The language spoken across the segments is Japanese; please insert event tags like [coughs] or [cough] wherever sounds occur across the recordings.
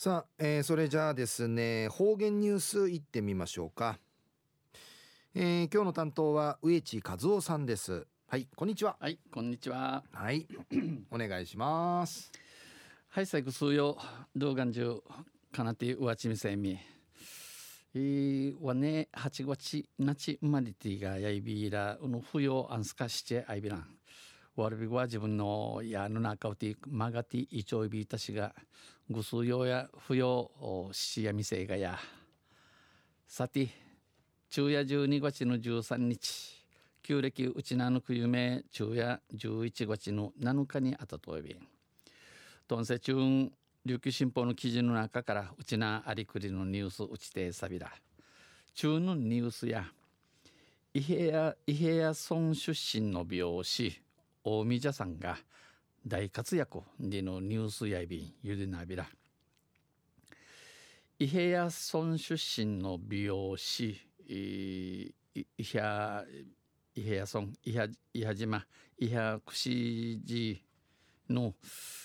さあ、えー、それじゃあですね方言ニュースいってみましょうか、えー、今日の担当は植地和夫さんです。はいこんにちは。はいこんにちは。はい [coughs] お願いします。はい最後数曜動画中かなてうわちみせみえー、わね。8月なちまりてがやいびらうの不要あんすかしてあいびらん。わるびは自分のやの中をてまがていちょいびいたしがぐすよや不要しやみせいがや。さて昼夜12月の13日。旧暦うちなぬくゆめ昼夜11月の7日にあたといびん。とんせ中琉球新報の記事の中からうちなありくりのニュースうちてさびら。中のニュースや伊平屋伊平屋村出身の美容師大見者さんが大活躍でのニュースやびんゆでなびら。伊平屋村出身の美容師伊平伊平屋村伊平伊平島伊平串寺の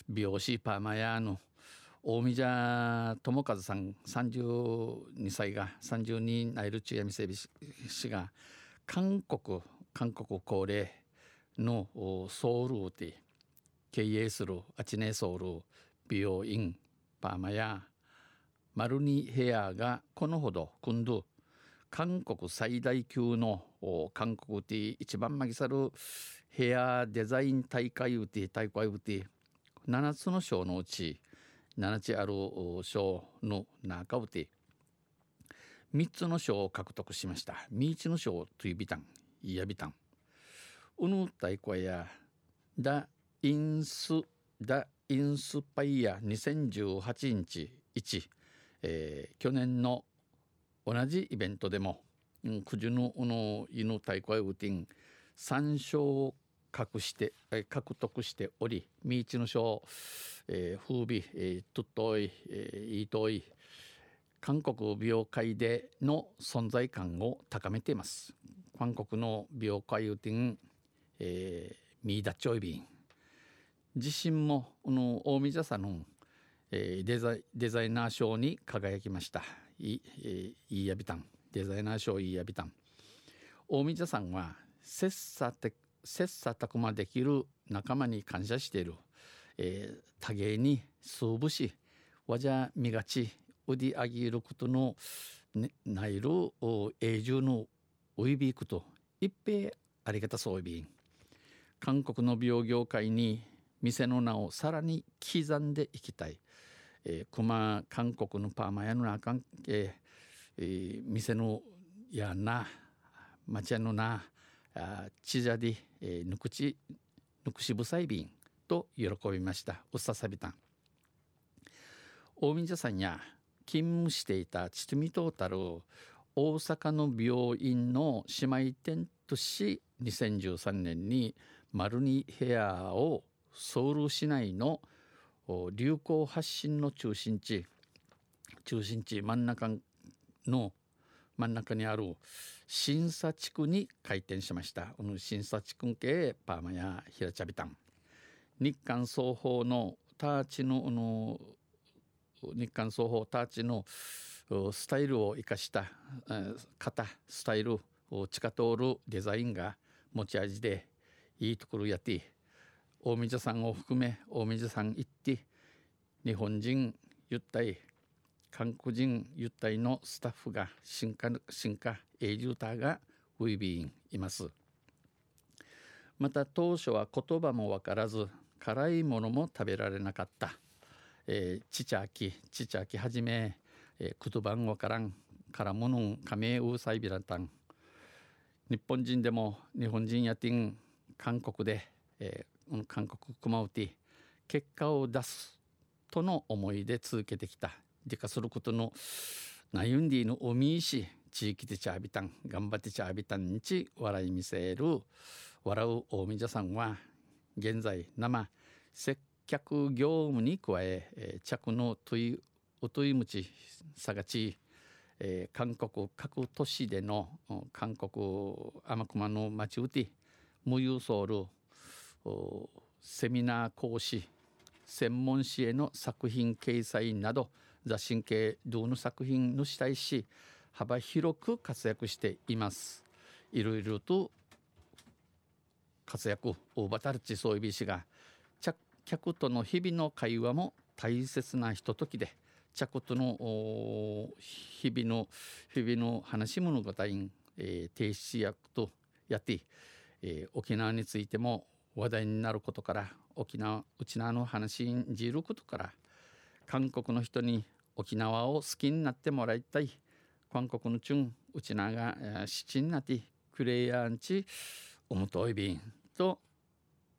美容師パーマ屋の大見者智和さん32歳が32になる中やみせび氏が韓国韓国高齢のソウルで経営するアチネソウル美容院パーマやマルニヘアがこのほど今度韓国最大級の韓国で一番マギサルヘアデザイン大会うて大会うて7つの賞のうち7つある賞の中うて3つの賞を獲得しました。3つの賞というビタン、イヤビタン。うぬ大会やダ・インス・ダ・インスパイア2018日1、えー、去年の同じイベントでも、うん、九十のの犬大会ウティン3勝を獲して獲得しており三一の賞、えー、風美、えー、トットイ、えー、イートイ韓国美容界での存在感を高めています。韓国の美容界ウティン、えー、ミーダチョイビン自身もこの大見座さんの、えー、デザデザイナー賞に輝きました。い、えー、いいやびたんデザイナー賞いいやびたん大見座さんは切磋て切磋琢磨できる仲間に感謝している、えー、多芸に数部しわじゃみがちうりあげることの、ね、ないる永住のおいびいくと一平ありがたそういびん。韓国の美容業界に店の名をさらに刻んでいきたい、えー、熊韓国のパーマ屋の中、えー、店のやな町屋のなあちじゃで、えー、ぬくちぬくしぶさいびんと喜びました。うっささびたん。大民者さんや勤務していたちつみトータル大阪の病院の姉妹店とし2013年に丸にヘアをソウル市内の流行発信の中心地中心地真ん中の真ん中にある審査地区に開店しました。この審査地区系パーマや平茶ビタン。日韓双方のターチのの日韓双方ターチのスタイルを生かした型スタイルを地下通るデザインが持ち味でいいところやって大水さんを含め大水さん行って日本人ゆったい韓国人ゆったいのスタッフが進化進化永住ターがウィビーンいます。また当初は言葉も分からず辛いものも食べられなかった、えー、ちちゃきちちゃきはじめ、えー、言葉んわからんからものん加盟ウーサイビランタン日本人でも日本人やてん韓国で、えー、韓国熊うて結果を出すとの思いで続けてきた。でかすることのナユンディのおみいし地域でちゃびたん頑張ってちゃびたんにち笑い見せる。笑う大見者さんは現在生接客業務に加ええー、着のといおといむちさがち、えー、韓国各都市での韓国天熊の町うて無有ソウルセミナー講師専門誌への作品掲載など雑神経道の作品のしたいし幅広く活躍しています。いろいろと活躍大バタルチそういうしが客との日々の会話も大切なひとときで着との日々の日々の話物語に、えー、停止役とやって、えー、沖縄についても話題になることから沖縄うちなの話にじることから韓国の人に沖縄を好きになってもらいたい。韓国のチュンうちなが七になってクレイヤーンチおむといびんと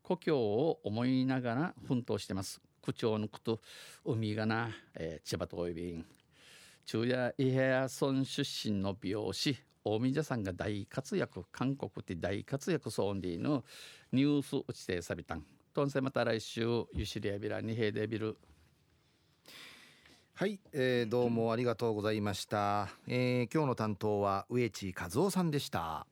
故郷を思いながら奮闘してます。区長のこと海がな、えー、千葉といびん昼夜伊平村出身の美容師大見さんが大活躍韓国って大活躍そうでのニュース落ちてさびたんとんせまた来週ゆしりやびらにへでびるはい、えー、どうもありがとうございました、えー、今日の担当は植地和夫さんでした。